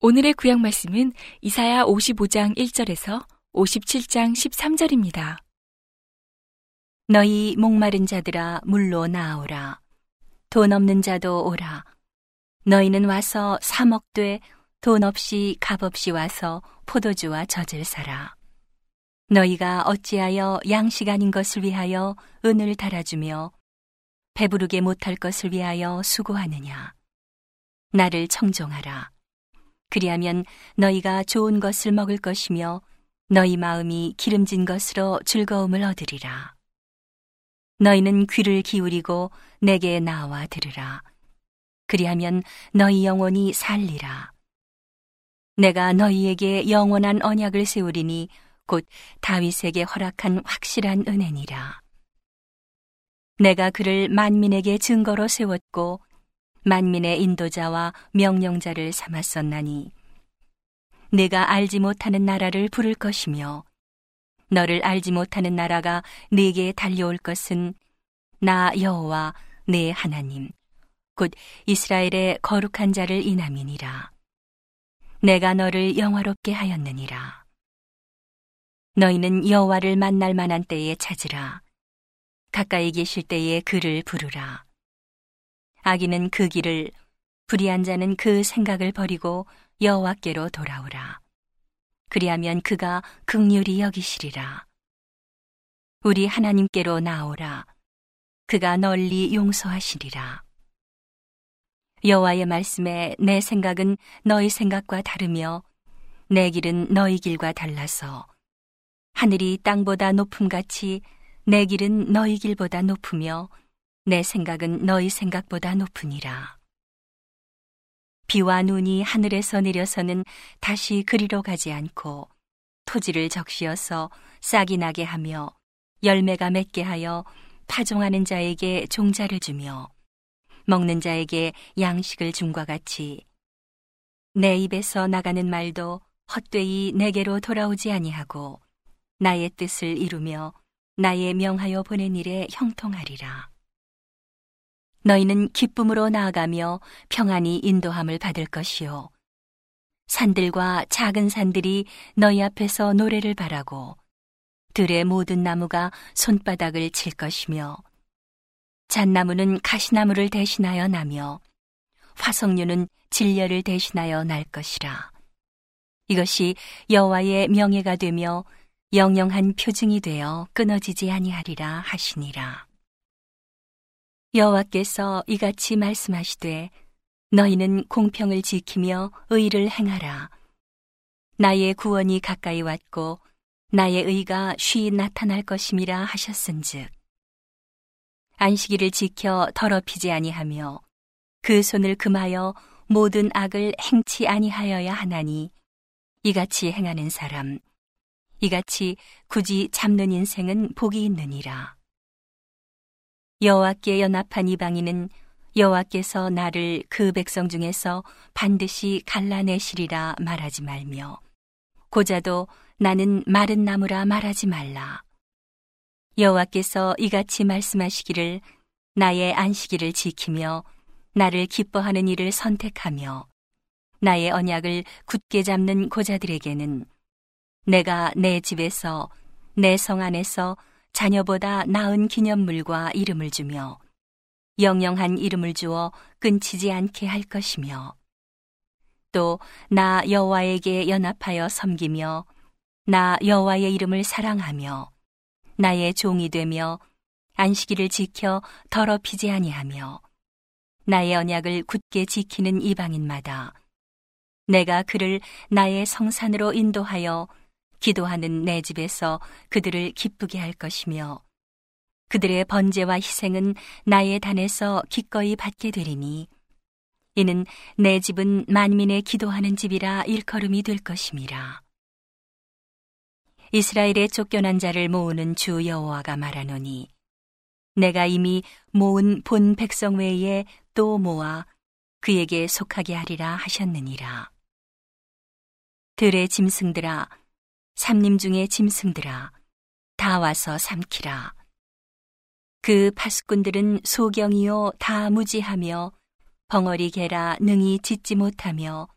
오늘의 구약 말씀은 이사야 55장 1절에서 57장 13절입니다. 너희 목마른 자들아 물로 나오라. 돈 없는 자도 오라. 너희는 와서 사 먹되 돈 없이 값 없이 와서 포도주와 젖을 사라. 너희가 어찌하여 양식 아닌 것을 위하여 은을 달아주며 배부르게 못할 것을 위하여 수고하느냐. 나를 청종하라. 그리하면 너희가 좋은 것을 먹을 것이며 너희 마음이 기름진 것으로 즐거움을 얻으리라. 너희는 귀를 기울이고 내게 나와 들으라. 그리하면 너희 영혼이 살리라. 내가 너희에게 영원한 언약을 세우리니 곧 다윗에게 허락한 확실한 은혜니라. 내가 그를 만민에게 증거로 세웠고 만민의 인도자와 명령자를 삼았었나니 내가 알지 못하는 나라를 부를 것이며 너를 알지 못하는 나라가 네게 달려올 것은 나 여호와 내 하나님 곧 이스라엘의 거룩한 자를 인함이니라 내가 너를 영화롭게 하였느니라 너희는 여호와를 만날 만한 때에 찾으라 가까이 계실 때에 그를 부르라 아기는 그 길을 불의한 자는 그 생각을 버리고 여호와께로 돌아오라 그리하면 그가 극률이 여기시리라. 우리 하나님께로 나오라. 그가 널리 용서하시리라. 여호와의 말씀에 내 생각은 너희 생각과 다르며 내 길은 너희 길과 달라서 하늘이 땅보다 높음 같이 내 길은 너희 길보다 높으며 내 생각은 너희 생각보다 높으니라. 비와 눈이 하늘에서 내려서는 다시 그리로 가지 않고 토지를 적시어서 싹이 나게 하며 열매가 맺게 하여 파종하는 자에게 종자를 주며 먹는 자에게 양식을 줌과 같이 내 입에서 나가는 말도 헛되이 내게로 돌아오지 아니하고 나의 뜻을 이루며 나의 명하여 보낸 일에 형통하리라. 너희는 기쁨으로 나아가며 평안히 인도함을 받을 것이요. 산들과 작은 산들이 너희 앞에서 노래를 바라고 들의 모든 나무가 손바닥을 칠 것이며 잣나무는 가시나무를 대신하여 나며 화석류는 진려를 대신하여 날 것이라. 이것이 여호와의 명예가 되며 영영한 표징이 되어 끊어지지 아니하리라 하시니라. 여호와께서 이같이 말씀하시되 너희는 공평을 지키며 의를 행하라. 나의 구원이 가까이 왔고 나의 의가 쉬 나타날 것임이라 하셨은즉 안식일을 지켜 더럽히지 아니하며 그 손을 금하여 모든 악을 행치 아니하여야 하나니 이같이 행하는 사람 이같이 굳이 잡는 인생은 복이 있느니라. 여호와께 연합한 이방인은 여호와께서 나를 그 백성 중에서 반드시 갈라내시리라 말하지 말며 고자도 나는 마른 나무라 말하지 말라. 여호와께서 이같이 말씀하시기를 나의 안식일을 지키며 나를 기뻐하는 일을 선택하며 나의 언약을 굳게 잡는 고자들에게는 내가 내 집에서 내 성 안에서 자녀보다 나은 기념물과 이름을 주며 영영한 이름을 주어 끊치지 않게 할 것이며 또 나 여호와에게 연합하여 섬기며 나 여호와의 이름을 사랑하며 나의 종이 되며 안식일을 지켜 더럽히지 아니하며 나의 언약을 굳게 지키는 이방인마다 내가 그를 나의 성산으로 인도하여 기도하는 내 집에서 그들을 기쁘게 할 것이며 그들의 번제와 희생은 나의 단에서 기꺼이 받게 되리니 이는 내 집은 만민의 기도하는 집이라 일컬음이 될 것임이라. 이스라엘의 쫓겨난 자를 모으는 주 여호와가 말하노니 내가 이미 모은 본 백성 외에 또 모아 그에게 속하게 하리라 하셨느니라. 들의 짐승들아 삼림 중에 짐승들아 다 와서 삼키라. 그 파수꾼들은 소경이요 다 무지하며 벙어리 개라 능히 짓지 못하며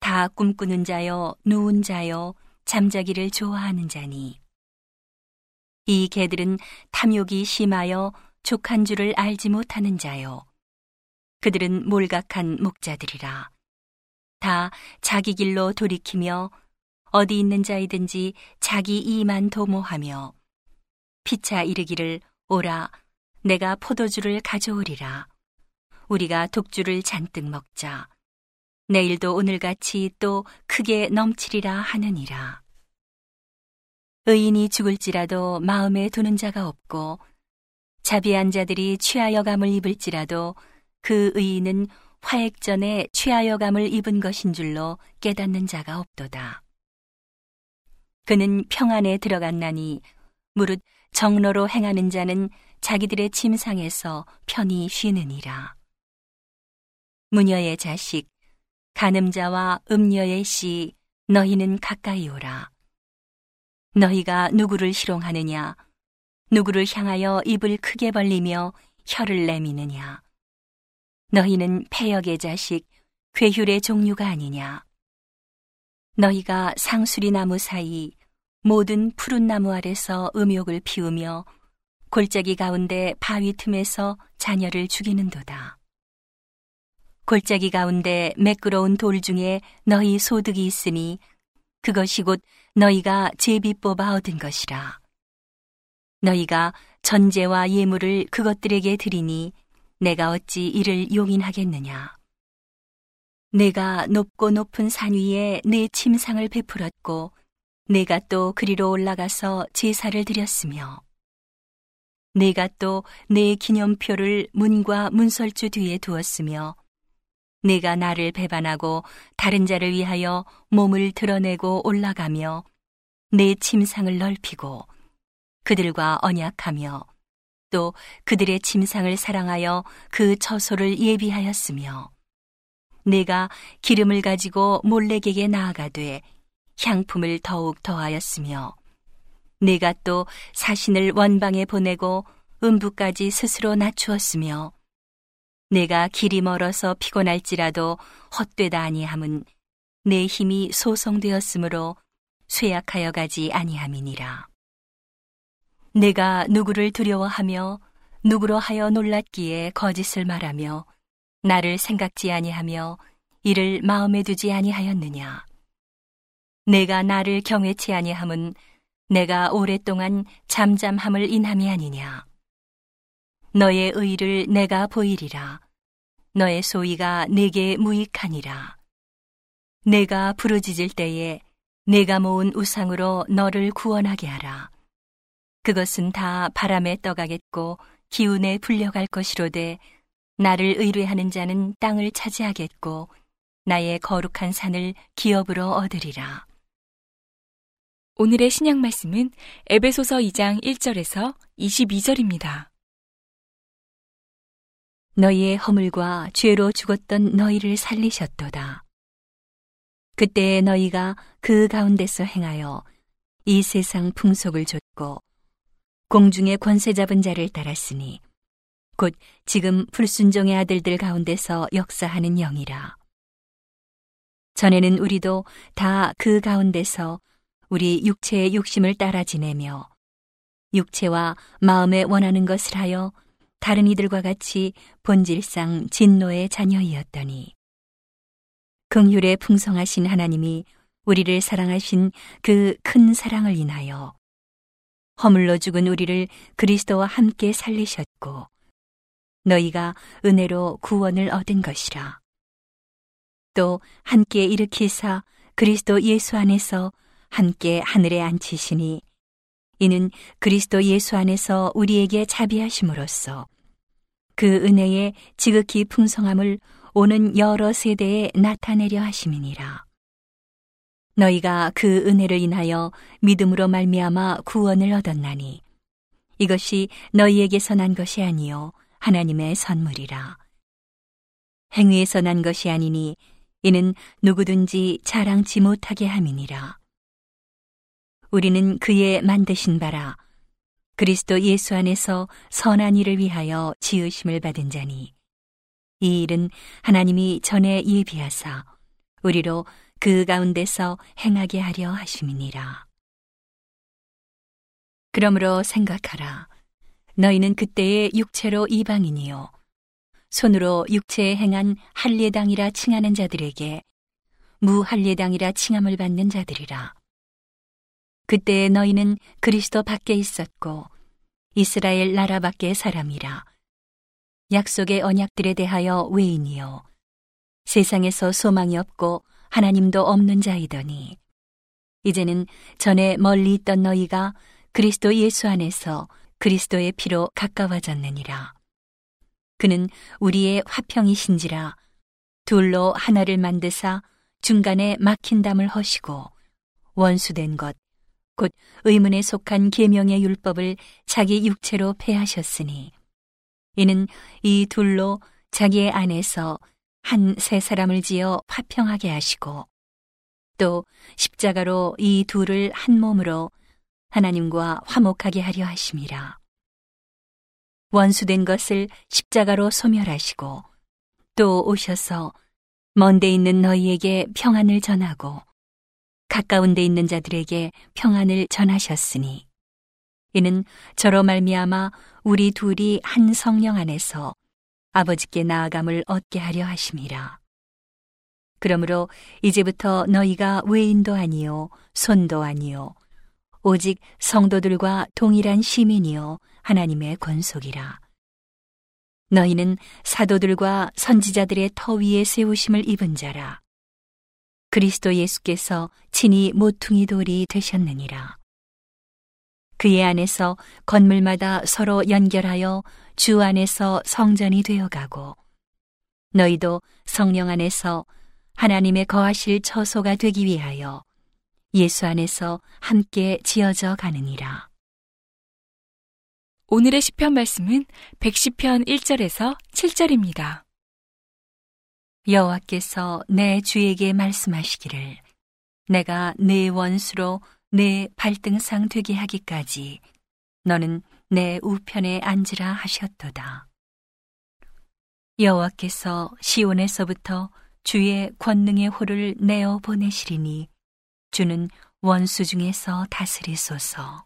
다 꿈꾸는 자요 누운 자요 잠자기를 좋아하는 자니. 이 개들은 탐욕이 심하여 족한 줄을 알지 못하는 자요. 그들은 몰각한 목자들이라. 다 자기 길로 돌이키며 어디 있는 자이든지 자기 이만 도모하며 피차 이르기를 오라 내가 포도주를 가져오리라. 우리가 독주를 잔뜩 먹자. 내일도 오늘같이 또 크게 넘치리라 하느니라. 의인이 죽을지라도 마음에 두는 자가 없고 자비한 자들이 취하여감을 입을지라도 그 의인은 화액전에 취하여감을 입은 것인 줄로 깨닫는 자가 없도다. 그는 평안에 들어갔나니 무릇 정로로 행하는 자는 자기들의 침상에서 편히 쉬느니라. 무녀의 자식, 가늠자와 음녀의 씨, 너희는 가까이 오라. 너희가 누구를 희롱하느냐? 누구를 향하여 입을 크게 벌리며 혀를 내미느냐? 너희는 폐역의 자식, 괴휼의 종류가 아니냐? 너희가 상수리 나무 사이 모든 푸른 나무 아래서 음욕을 피우며 골짜기 가운데 바위 틈에서 자녀를 죽이는도다. 골짜기 가운데 매끄러운 돌 중에 너희 소득이 있으니 그것이 곧 너희가 제비 뽑아 얻은 것이라. 너희가 전제와 예물을 그것들에게 드리니 내가 어찌 이를 용인하겠느냐. 내가 높고 높은 산 위에 내 침상을 베풀었고 내가 또 그리로 올라가서 제사를 드렸으며 내가 또 내 기념표를 문과 문설주 뒤에 두었으며 내가 나를 배반하고 다른 자를 위하여 몸을 드러내고 올라가며 내 침상을 넓히고 그들과 언약하며 또 그들의 침상을 사랑하여 그 처소를 예비하였으며 내가 기름을 가지고 몰래에게 나아가되 향품을 더욱 더하였으며 내가 또 사신을 원방에 보내고 음부까지 스스로 낮추었으며 내가 길이 멀어서 피곤할지라도 헛되다 아니함은 내 힘이 소성되었으므로 쇠약하여 가지 아니함이니라. 내가 누구를 두려워하며 누구로 하여 놀랐기에 거짓을 말하며 나를 생각지 아니하며 이를 마음에 두지 아니하였느냐. 내가 나를 경외치 아니함은 내가 오랫동안 잠잠함을 인함이 아니냐. 너의 의를 내가 보이리라. 너의 소위가 내게 무익하니라. 내가 부르짖을 때에 내가 모은 우상으로 너를 구원하게 하라. 그것은 다 바람에 떠가겠고 기운에 불려갈 것이로되 나를 의뢰하는 자는 땅을 차지하겠고 나의 거룩한 산을 기업으로 얻으리라. 오늘의 신약 말씀은 에베소서 2장 1절에서 22절입니다. 너희의 허물과 죄로 죽었던 너희를 살리셨도다. 그때 너희가 그 가운데서 행하여 이 세상 풍속을 좇고 공중의 권세 잡은 자를 따랐으니 곧 지금 불순종의 아들들 가운데서 역사하는 영이라. 전에는 우리도 다 그 가운데서 우리 육체의 욕심을 따라 지내며 육체와 마음에 원하는 것을 하여 다른 이들과 같이 본질상 진노의 자녀이었더니 긍휼에 풍성하신 하나님이 우리를 사랑하신 그 큰 사랑을 인하여 허물로 죽은 우리를 그리스도와 함께 살리셨고 너희가 은혜로 구원을 얻은 것이라. 또 함께 일으키사 그리스도 예수 안에서 함께 하늘에 앉히시니 이는 그리스도 예수 안에서 우리에게 자비하심으로써 그 은혜의 지극히 풍성함을 오는 여러 세대에 나타내려 하심이니라. 너희가 그 은혜를 인하여 믿음으로 말미암아 구원을 얻었나니 이것이 너희에게서 난 것이 아니요 하나님의 선물이라. 행위에서 난 것이 아니니 이는 누구든지 자랑치 못하게 함이니라. 우리는 그의 만드신 바라 그리스도 예수 안에서 선한 일을 위하여 지으심을 받은 자니 이 일은 하나님이 전에 예비하사 우리로 그 가운데서 행하게 하려 하심이니라. 그러므로 생각하라. 너희는 그때의 육체로 이방인이요. 손으로 육체에 행한 할례당이라 칭하는 자들에게 무할례당이라 칭함을 받는 자들이라. 그때 너희는 그리스도 밖에 있었고 이스라엘 나라 밖의 사람이라. 약속의 언약들에 대하여 외인이요. 세상에서 소망이 없고 하나님도 없는 자이더니 이제는 전에 멀리 있던 너희가 그리스도 예수 안에서 그리스도의 피로 가까워졌느니라. 그는 우리의 화평이신지라 둘로 하나를 만드사 중간에 막힌 담을 허시고 원수된 것, 곧 의문에 속한 계명의 율법을 자기 육체로 폐하셨으니 이는 이 둘로 자기의 안에서 한 세 사람을 지어 화평하게 하시고 또 십자가로 이 둘을 한 몸으로 하나님과 화목하게 하려 하심이라. 원수된 것을 십자가로 소멸하시고 또 오셔서 먼데 있는 너희에게 평안을 전하고 가까운 데 있는 자들에게 평안을 전하셨으니 이는 저로 말미암아 우리 둘이 한 성령 안에서 아버지께 나아감을 얻게 하려 하심이라. 그러므로 이제부터 너희가 외인도 아니요 손도 아니요 오직 성도들과 동일한 시민이요 하나님의 권속이라. 너희는 사도들과 선지자들의 터 위에 세우심을 입은 자라. 그리스도 예수께서 친히 모퉁이 돌이 되셨느니라. 그의 안에서 건물마다 서로 연결하여 주 안에서 성전이 되어가고 너희도 성령 안에서 하나님의 거하실 처소가 되기 위하여 예수 안에서 함께 지어져 가느니라. 오늘의 시편 말씀은 110편 1절에서 7절입니다. 여호와께서 내 주에게 말씀하시기를 내가 내 원수로 내 발등상 되게 하기까지 너는 내 우편에 앉으라 하셨도다. 여호와께서 시온에서부터 주의 권능의 호를 내어 보내시리니 주는 원수 중에서 다스리소서.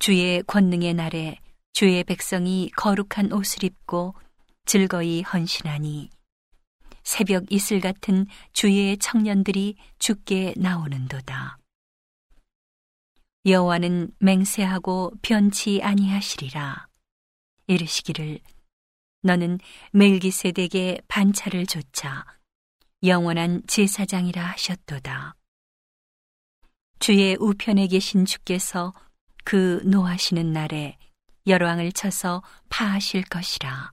주의 권능의 날에 주의 백성이 거룩한 옷을 입고 즐거이 헌신하니 새벽 이슬 같은 주의 청년들이 죽게 나오는도다. 여호와는 맹세하고 변치 아니하시리라. 이르시기를 너는 멜기세덱의 반차를 조차 영원한 제사장이라 하셨도다. 주의 우편에 계신 주께서 그 노하시는 날에 열왕을 쳐서 파하실 것이라.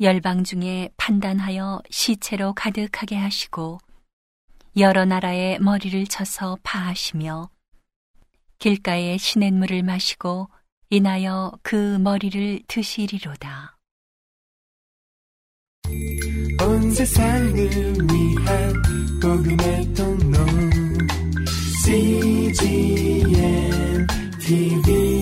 열방 중에 판단하여 시체로 가득하게 하시고 여러 나라의 머리를 쳐서 파하시며 길가에 시냇물을 마시고 인하여 그 머리를 드시리로다. 온 세상을 위한 복음의 통로 CGM TV